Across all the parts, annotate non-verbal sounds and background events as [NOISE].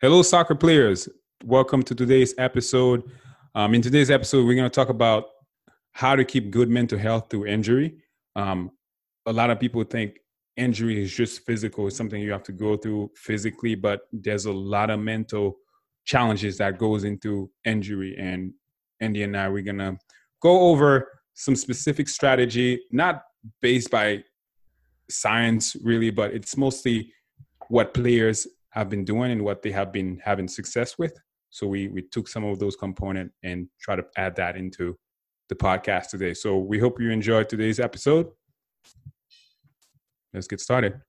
Hello, soccer players. Welcome to today's episode. Um, in today's episode, we're going to talk about how to keep good mental health through injury. Um, a lot of people think injury is just physical, it's something you have to go through physically, but there's a lot of mental challenges that goes into injury. And Andy and I, we're going to go over some specific strategy, not based by science really, but it's mostly what players have been doing and what they have been having success with. So we we took some of those components and try to add that into the podcast today. So we hope you enjoyed today's episode. Let's get started.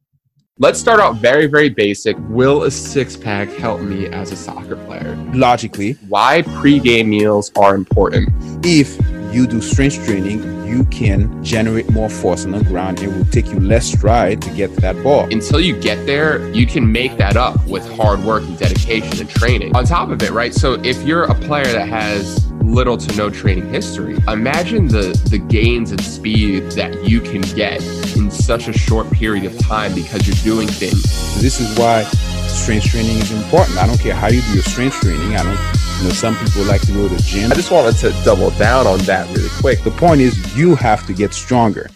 Let's start out very, very basic. Will a six pack help me as a soccer player? Logically, Why pre-game meals are important. if you do strength training, you can generate more force on the ground. It will take you less stride to get to that ball. Until you get there, you can make that up with hard work and dedication and training. On top of it, right? So if you're a player that has little to no training history, imagine the the gains and speed that you can get in such a short period of time because you're doing things. This is why strength training is important. I don't care how you do your strength training. I don't, you know, some people like to go to the gym. I just wanted to double down on that really quick. The point is, you have to get stronger.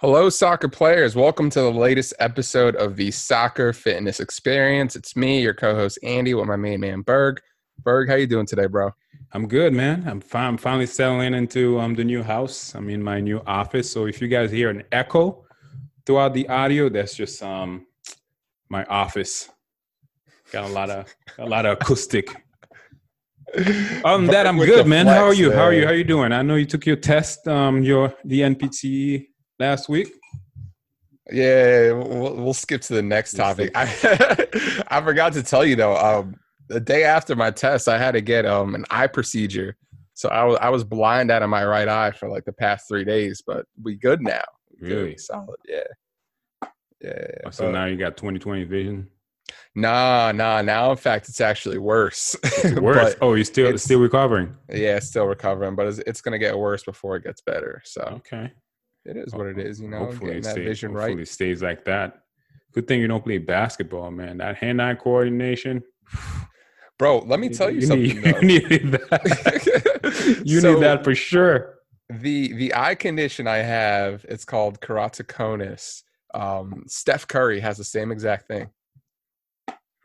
Hello, soccer players. Welcome to the latest episode of the Soccer Fitness Experience. It's me, your co-host Andy, with my main man Berg. Berg, how you doing today, bro? I'm good, man. I'm, fi- I'm finally settling into um, the new house. I'm in my new office. So if you guys hear an echo throughout the audio, that's just um my office. Got a lot of a lot of acoustic. Other than that, I'm good, man. How are flex you? How are you? How are you doing? I know you took your test, um, your the NPTE last week. Yeah, we'll, we'll skip to the next topic. I, [LAUGHS] I forgot to tell you though. Um, the day after my test, I had to get um an eye procedure, so I was I was blind out of my right eye for like the past three days. But we good now. We good. Really? Solid. Yeah. Yeah. Oh, So now you got 20/20 vision. Nah, nah. Now, in fact, it's actually worse. [LAUGHS] Worse. But oh, you still still recovering. yeah, still recovering, but it's, it's gonna get worse before it gets better. So Okay. it is what it is, you know. hopefully Getting it that stays, vision hopefully right. it stays like that. Good thing you don't play basketball, man. That hand-eye coordination. [SIGHS] Bro, let me tell you, something. Need, you needed [LAUGHS] that. [LAUGHS] you So, need that for sure. The the eye condition I have, it's called keratoconus. Um, Steph Curry has the same exact thing.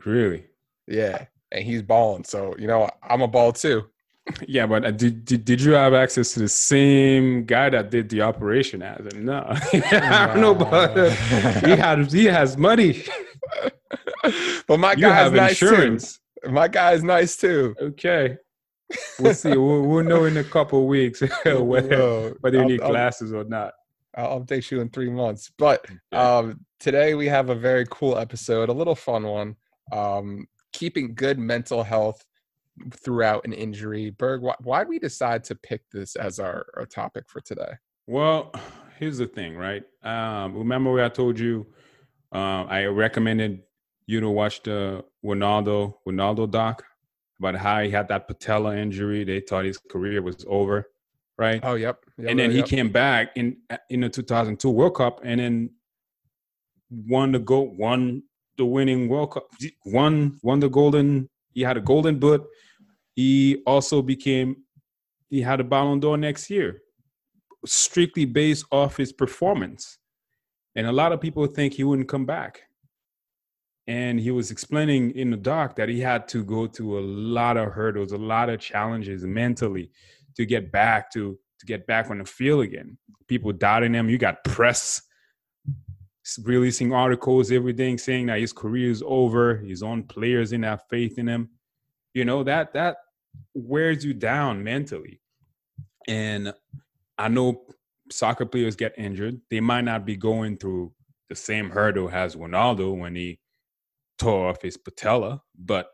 Really? Yeah, and he's balling. So you know, I'm a ball too. [LAUGHS] Yeah, but uh, did, did did you have access to the same guy that did the operation as him? No, [LAUGHS] I don't know, but he had he has money. [LAUGHS] but my You guy's have nice insurance. too. My is nice too. Okay, we'll see. We'll, we'll know in a couple weeks whether, Whoa. whether you I'll- need I'll- glasses or not. I'll update you in three months. But um, today we have a very cool episode, a little fun one. Um, keeping good mental health throughout an injury. Berg, why why we decide to pick this as our, our topic for today? Well, here's the thing, right? Um, remember where I told you um, I recommended you to watch the Ronaldo Ronaldo doc about how he had that patella injury. They thought his career was over, right? Oh, yep. yep and then yep, he came back in in the 2002 World Cup and then won the goal, won the winning World Cup, won won the golden. He had a golden boot. He also became he had a Ballon d'Or next year, strictly based off his performance. And a lot of people think he wouldn't come back. And he was explaining in the doc that he had to go through a lot of hurdles, a lot of challenges mentally to get back to to get back on the field again. People doubting him. You got press releasing articles, everything saying that his career is over. His own players in have faith in him. You know that that wears you down mentally. And I know soccer players get injured. They might not be going through the same hurdle as Ronaldo when he tore off his patella, but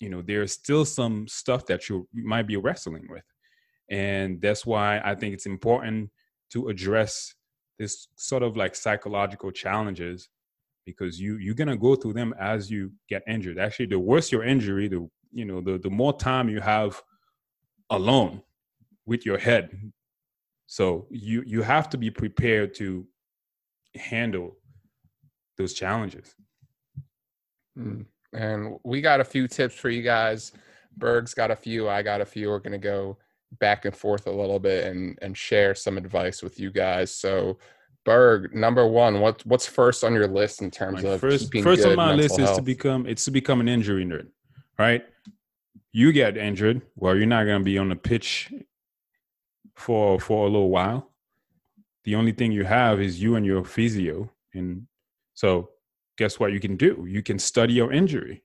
you know there's still some stuff that you might be wrestling with and that's why i think it's important to address this sort of like psychological challenges because you you're gonna go through them as you get injured actually the worse your injury the you know the the more time you have alone with your head so you you have to be prepared to handle those challenges Mm. and we got a few tips for you guys. Berg's got a few, I got a few. We're gonna go back and forth a little bit and and share some advice with you guys. So Berg, number one, what what's first on your list in terms My of first first on my list is to become it's to become an injury nerd, right? You get injured, well, you're not gonna be on the pitch for for a little while. The only thing you have is you and your physio, and so guess what you can do? You can study your injury.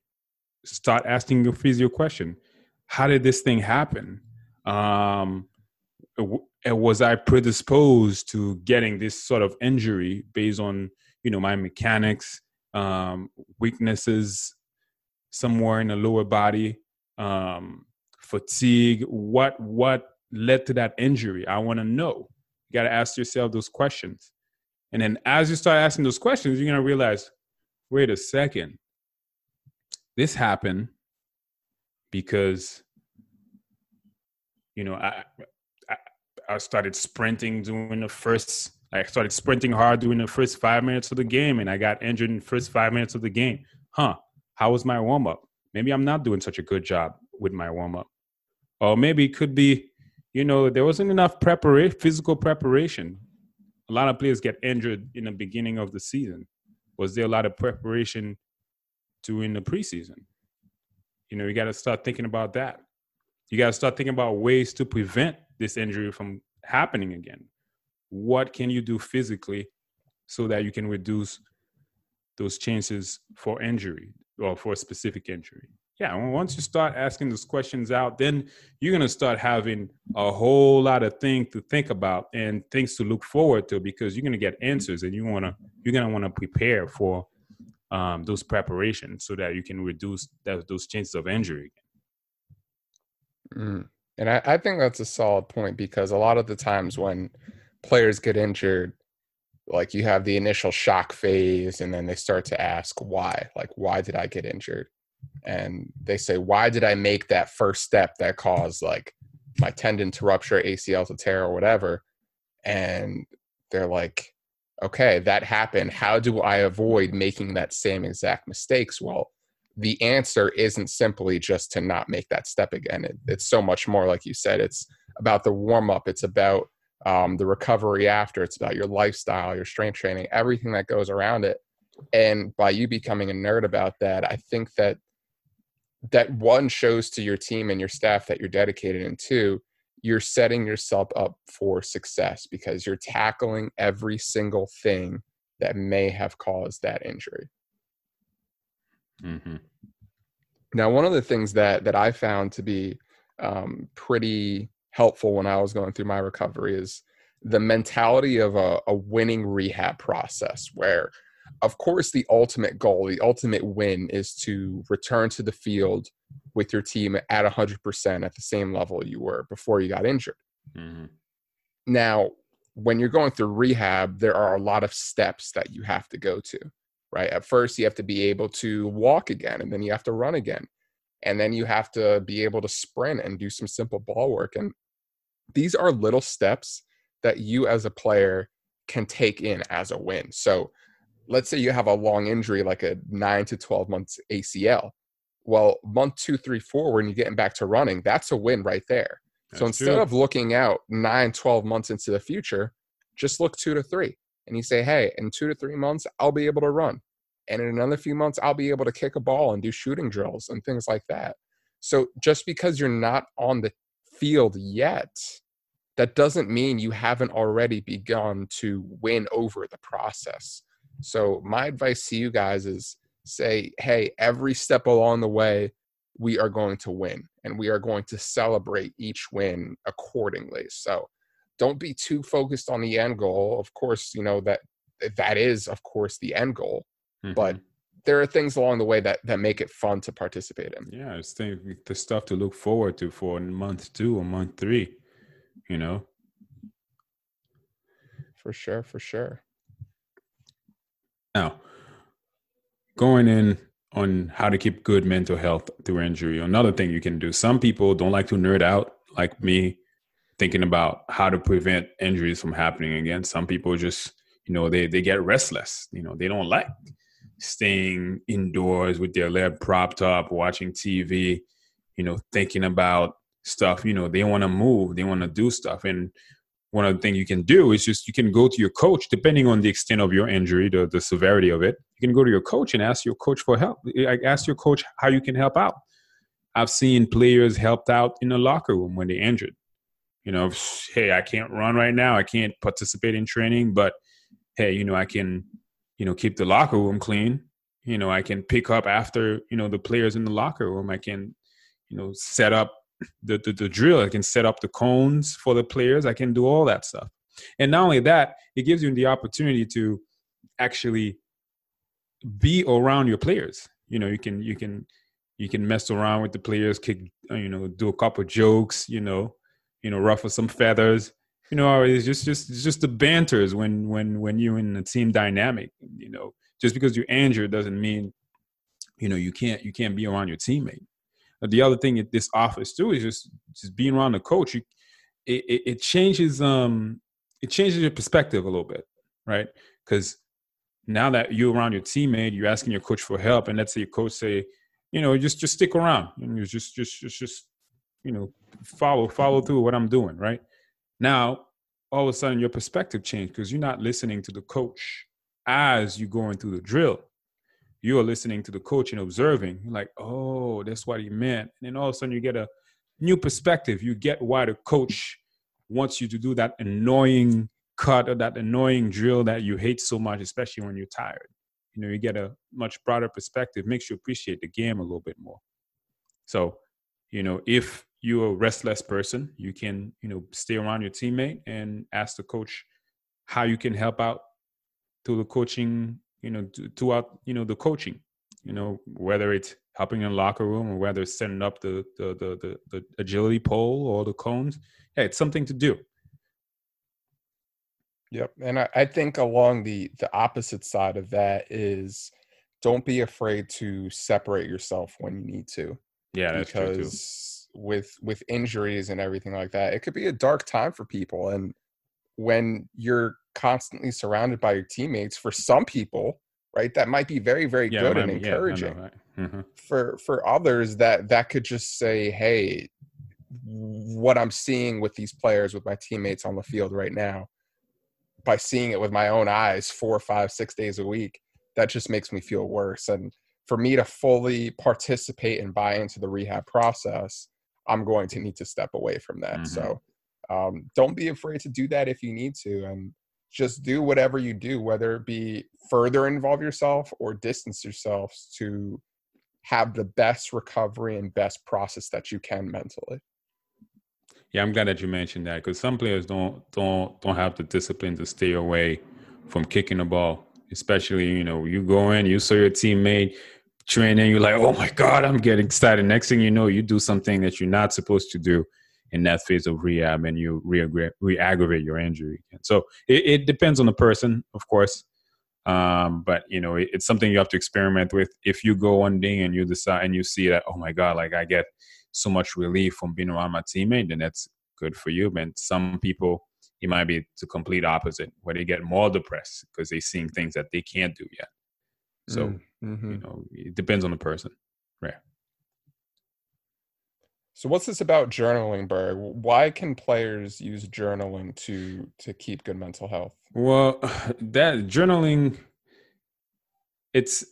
Start asking your physio question: How did this thing happen? Um, was I predisposed to getting this sort of injury based on you know my mechanics, um, weaknesses somewhere in the lower body, um, fatigue? What what led to that injury? I want to know. You got to ask yourself those questions, and then as you start asking those questions, you're gonna realize, wait a second, this happened because you know I, I I started sprinting during the first I started sprinting hard during the first five minutes of the game and I got injured in the first five minutes of the game. Huh. How was my warm up? Maybe I'm not doing such a good job with my warm up. Or maybe it could be, you know, there wasn't enough preparation, physical preparation. A lot of players get injured in the beginning of the season. Was there a lot of preparation during the preseason? You know, you got to start thinking about that. You got to start thinking about ways to prevent this injury from happening again. What can you do physically so that you can reduce those chances for injury or for a specific injury? Yeah, once you start asking those questions out, then you're going to start having a whole lot of things to think about and things to look forward to because you're going to get answers and you want to you're going to want to prepare for um, those preparations so that you can reduce that, those chances of injury. Mm. And I, I think that's a solid point because a lot of the times when players get injured, like you have the initial shock phase and then they start to ask why, like, why did I get injured? And they say, why did I make that first step that caused like my tendon to rupture, ACL to tear, or whatever? And they're like, okay, that happened. How do I avoid making that same exact mistakes? Well, the answer isn't simply just to not make that step again. It, it's so much more, like you said. It's about the warm up. It's about um, the recovery after. It's about your lifestyle, your strength training, everything that goes around it. And by you becoming a nerd about that, I think that that one shows to your team and your staff that you're dedicated, and two, you're setting yourself up for success because you're tackling every single thing that may have caused that injury. Mm-hmm. Now, one of the things that that I found to be um, pretty helpful when I was going through my recovery is the mentality of a, a winning rehab process, where, of course, the ultimate goal, the ultimate win, is to return to the field with your team at 100% at the same level you were before you got injured. Mm-hmm. Now, when you're going through rehab, there are a lot of steps that you have to go to right? At first, you have to be able to walk again, and then you have to run again. And then you have to be able to sprint and do some simple ball work. And these are little steps that you as a player can take in as a win. So let's say you have a long injury, like a nine to 12 months ACL. Well, month two, three, four, when you're getting back to running, that's a win right there. so instead true. of looking out nine, 12 months into the future, just look two to three. And you say, hey, in two to three months, I'll be able to run. And in another few months, I'll be able to kick a ball and do shooting drills and things like that. So just because you're not on the field yet, that doesn't mean you haven't already begun to win over the process. So my advice to you guys is say, hey, every step along the way, we are going to win and we are going to celebrate each win accordingly. So don't be too focused on the end goal. Of course, you know that that is of course the end goal, but Mhm. there are things along the way that that make it fun to participate in. yeah, it's the, the stuff to look forward to for month two or month three. You know, For sure, for sure. now going in on how to keep good mental health through injury. Another thing you can do. Some people don't like to nerd out, like me, thinking about how to prevent injuries from happening again. Some people just, you know, they they get restless. You know, they don't like staying indoors with their leg propped up, watching TV, you know, thinking about stuff. You know, they want to move, they want to do stuff. And one of the things you can do is just you can go to your coach, depending on the extent of your injury, the, the severity of it. You can go to your coach and ask your coach for help. Ask your coach how you can help out. I've seen players helped out in the locker room when they're injured. You know, hey, I can't run right now. I can't participate in training, but hey, you know, I can you know, keep the locker room clean. You know, I can pick up after, you know, the players in the locker room. I can, you know, set up the, the, the drill. I can set up the cones for the players. I can do all that stuff. And not only that, it gives you the opportunity to actually be around your players. You know, you can you can you can mess around with the players, kick, you know, do a couple jokes, you know, you know, ruffle some feathers, you know it's just just it's just the banters when when when you're in the team dynamic you know. Just because you're injured doesn't mean you know you can't you can't be around your teammate. But the other thing at this office too is just just being around the coach you, it, it, it changes um it changes your perspective a little bit right? Because now that you're around your teammate you're asking your coach for help and let's say your coach say you know just just stick around. And you just just just just you know follow follow through what i'm doing right now, all of a sudden, your perspective changed because you're not listening to the coach as you're going through the drill. You are listening to the coach and observing. You're like, oh, that's what he meant. And then all of a sudden, you get a new perspective. You get why the coach wants you to do that annoying cut or that annoying drill that you hate so much, especially when you're tired. You know, you get a much broader perspective, makes you appreciate the game a little bit more. So, you know, if you're a restless person, you can, you know, stay around your teammate and ask the coach how you can help out through the coaching, you know, throughout, you know, the coaching, you know, whether it's helping in the locker room or whether it's setting up the the the the, the agility pole or the cones. Hey, it's something to do. Yep. And I, I think along the the opposite side of that is don't be afraid to separate yourself when you need to. Yeah, that's because true too with with injuries and everything like that it could be a dark time for people and when you're constantly surrounded by your teammates for some people right that might be very very yeah, good and encouraging yeah, mm-hmm. for for others that that could just say hey what i'm seeing with these players with my teammates on the field right now by seeing it with my own eyes four five six days a week that just makes me feel worse and for me to fully participate and buy into the rehab process I'm going to need to step away from that. Mm-hmm. So um, don't be afraid to do that if you need to. And just do whatever you do, whether it be further involve yourself or distance yourself to have the best recovery and best process that you can mentally. Yeah, I'm glad that you mentioned that because some players don't don't don't have the discipline to stay away from kicking the ball. Especially, you know, you go in, you saw your teammate, training, you're like, oh my God, I'm getting excited. Next thing you know, you do something that you're not supposed to do in that phase of rehab and you re aggravate your injury. So it, it, depends on the person, of course. Um, but you know, it, it's something you have to experiment with. If you go one day and you decide and you see that, oh my God, like I get so much relief from being around my teammate, then that's good for you. But some people, it might be the complete opposite, where they get more depressed because they're seeing things that they can't do yet. So mm. Mm-hmm. You know, it depends on the person. Right. So what's this about journaling, Berg? Why can players use journaling to to keep good mental health? Well, [SIGHS] that journaling it's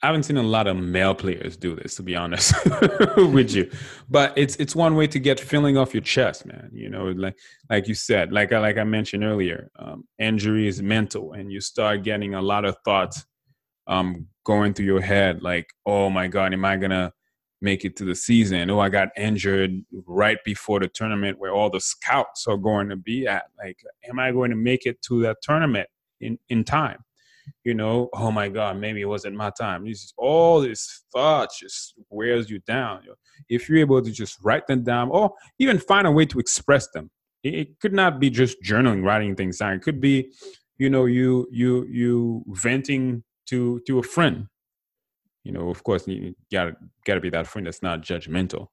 I haven't seen a lot of male players do this, to be honest [LAUGHS] with you. But it's it's one way to get feeling off your chest, man. You know, like like you said, like I like I mentioned earlier, um, injury is mental, and you start getting a lot of thoughts um, going through your head like, oh my God, am I to make it to the season? Oh, I got injured right before the tournament where all the scouts are going to be at. Like, am I going to make it to that tournament in, in time? You know, oh my God, maybe it wasn't my time. Just, all this thought just wears you down. If you're able to just write them down or even find a way to express them, it could not be just journaling, writing things down. It could be, you know, you you you venting to to a friend. You know of course you gotta gotta be that friend that's not judgmental.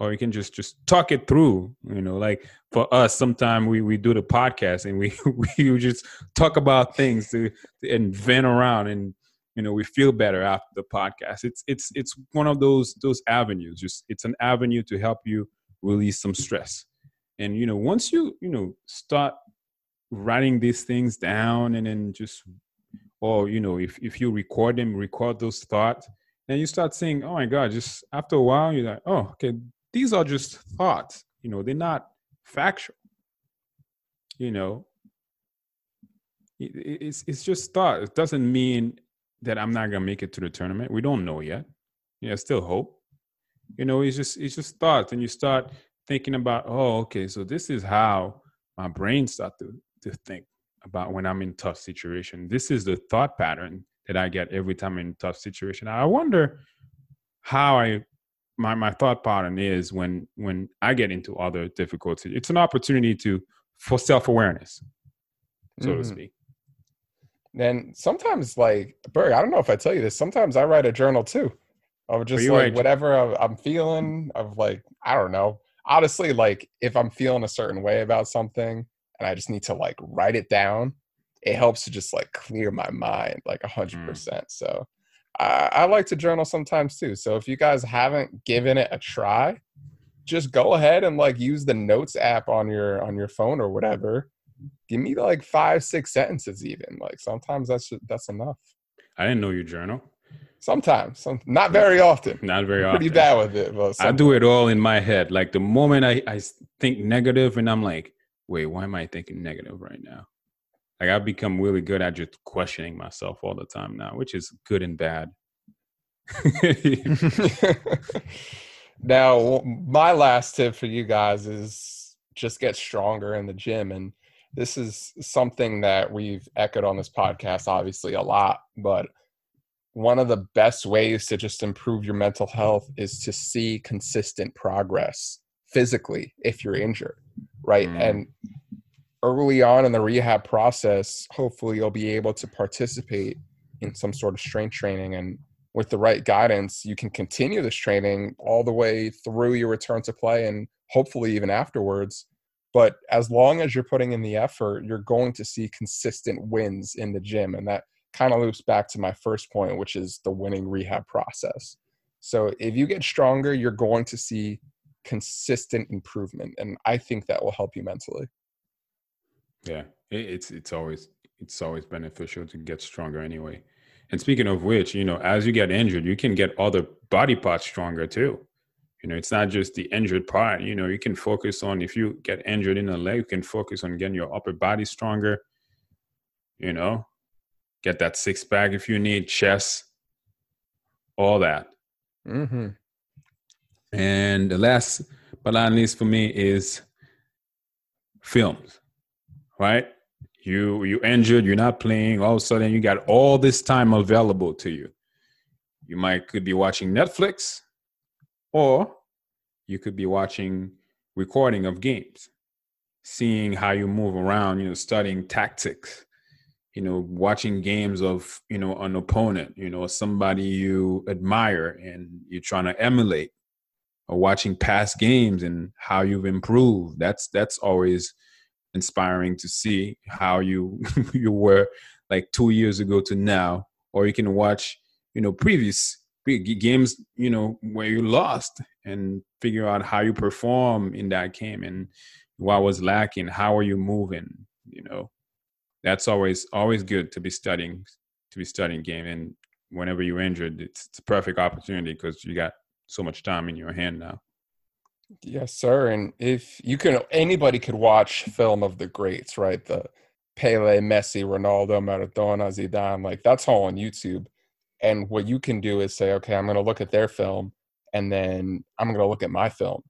Or you can just just talk it through you know like for us sometimes we we do the podcast and we [LAUGHS] we just talk about things to, and vent around and you know we feel better after the podcast. It's it's it's one of those those avenues. Just it's an avenue to help you release some stress. And you know once you you know start writing these things down and then just or you know if, if you record them record those thoughts and you start saying oh my god just after a while you're like oh okay these are just thoughts you know they're not factual. You know? It's it's just thought. It doesn't mean that i'm not gonna make it to the tournament. We don't know yet. Yeah still hope. You know it's just it's just thoughts and you start thinking about oh okay so this is how my brain start to to think about when i'm in tough situation. This is the thought pattern that i get every time I'm in tough situation. I wonder how i my my thought pattern is when when i get into other difficulties. It's an opportunity to for self-awareness so mm-hmm. to speak. And sometimes like Berg, i don't know if i tell you this sometimes i write a journal too of just like whatever I'm feeling of like i don't know. Honestly like if i'm feeling a certain way about something and i just need to like write it down it helps to just like clear my mind like a hundred mm. percent so I, I like to journal sometimes too so if you guys haven't given it a try just go ahead and like use the notes app on your on your phone or whatever give me like five six sentences even like sometimes that's that's enough i didn't know you journal Sometimes, some, not very often. Not very often. Pretty bad with it. But I do it all in my head. Like the moment I, I think negative, and I'm like, wait, why am I thinking negative right now? Like I've become really good at just questioning myself all the time now, which is good and bad. [LAUGHS] now, my last tip for you guys is just get stronger in the gym. And this is something that we've echoed on this podcast, obviously, a lot, but one of the best ways to just improve your mental health is to see consistent progress physically if you're injured, right? Mm. And early on in the rehab process, hopefully you'll be able to participate in some sort of strength training and with the right guidance, you can continue this training all the way through your return to play and hopefully even afterwards. But as long as you're putting in the effort, you're going to see consistent wins in the gym. And that kind of loops back to my first point, which is the winning rehab process. So if you get stronger, you're going to see consistent improvement, and I think that will help you mentally. Yeah, it's it's always it's always beneficial to get stronger anyway. And speaking of which, you know, as you get injured, you can get other body parts stronger too. You know, it's not just the injured part. You know, you can focus on if you get injured in the leg, you can focus on getting your upper body stronger. You know, get that six pack if you need, chest, all that. Mm-hmm. And the last but not least for me is films, right? You you injured, you're not playing. All of a sudden, you got all this time available to you. You might could be watching Netflix, or you could be watching recording of games, seeing how you move around. You know, studying tactics, you know watching games of you know an opponent you know somebody you admire and you're trying to emulate or watching past games and how you've improved. That's that's always inspiring to see how you [LAUGHS] you were like 2 years ago to now. Or you can watch you know previous games you know where you lost and figure out how you perform in that game and what was lacking how are you moving you know? That's always always good to be studying to be studying game. And whenever you're injured it's, it's a perfect opportunity because you got so much time in your hand now. Yes sir and if you can anybody could watch film of the greats right? The pele messi ronaldo maradona zidane like that's all on youtube. And what you can do is say okay i'm going to look at their film and then i'm going to look at my film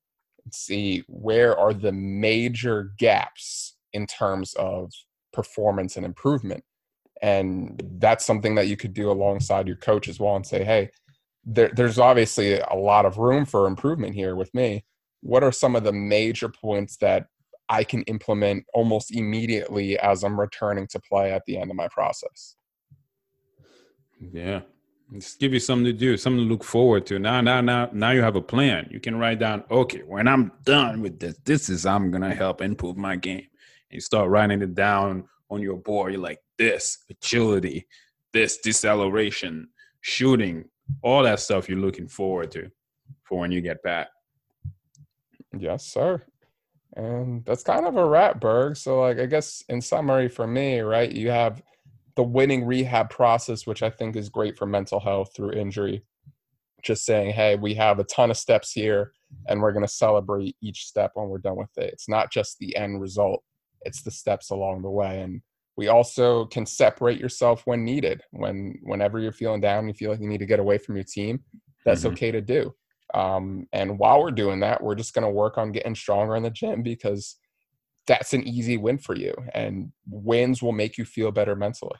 and see where are the major gaps in terms of performance and improvement. And that's something that you could do alongside your coach as well and say, hey, there, there's obviously a lot of room for improvement here with me. What are some of the major points that I can implement almost immediately as I'm returning to play at the end of my process? Yeah. Just give you something to do, something to look forward to. Now, now, now, now you have a plan. You can write down, okay, when I'm done with this, this is I'm gonna help improve my game you start writing it down on your board. You're like this agility, this deceleration, shooting, all that stuff you're looking forward to for when you get back. Yes, sir. And that's kind of a wrap, Berg. So, like, I guess in summary for me, right, you have the winning rehab process, which I think is great for mental health through injury. Just saying, hey, we have a ton of steps here and we're going to celebrate each step when we're done with it. It's not just the end result, it's the steps along the way. And we also can separate yourself when needed. When whenever you're feeling down, you feel like you need to get away from your team, that's mm-hmm. okay to do. Um, and while we're doing that, we're just going to work on getting stronger in the gym because that's an easy win for you. And wins will make you feel better mentally.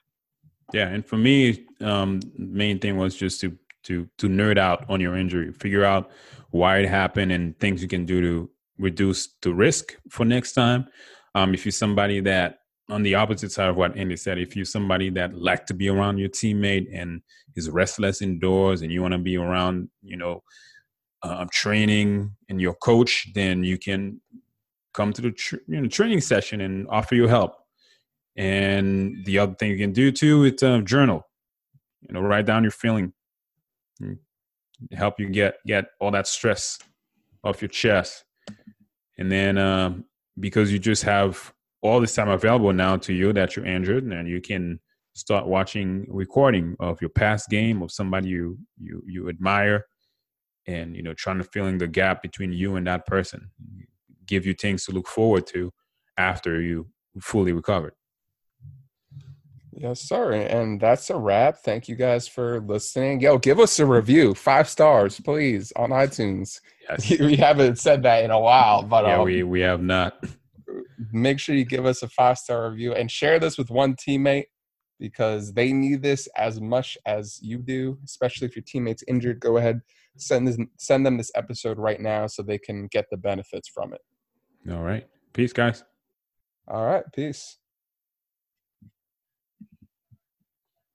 Yeah, and for me, um, main thing was just to to to nerd out on your injury, figure out why it happened, and things you can do to reduce the risk for next time. Um, if you're somebody that on the opposite side of what Andy said, if you're somebody that like to be around your teammate and is restless indoors, and you want to be around, you know, uh, training and your coach, then you can come to the you know, training session and offer your help. And the other thing you can do too is uh, journal. You know, write down your feeling. Mm, help you get get all that stress off your chest. And then um, because you just have all this time available now to you that you're injured, and you can start watching recording of your past game of somebody you you you admire and you know trying to fill in the gap between you and that person give you things to look forward to after you fully recovered. Yes sir and that's a wrap. Thank you guys for listening. Yo give us a review five stars please on itunes. Yes. [LAUGHS] we haven't said that in a while but yeah um, we, we have not [LAUGHS] make sure you give us a five star review and share this with one teammate because they need this as much as you do especially if your teammate's injured go ahead send this, send them this episode right now so they can get the benefits from it. All right. Peace, guys. All right. Peace.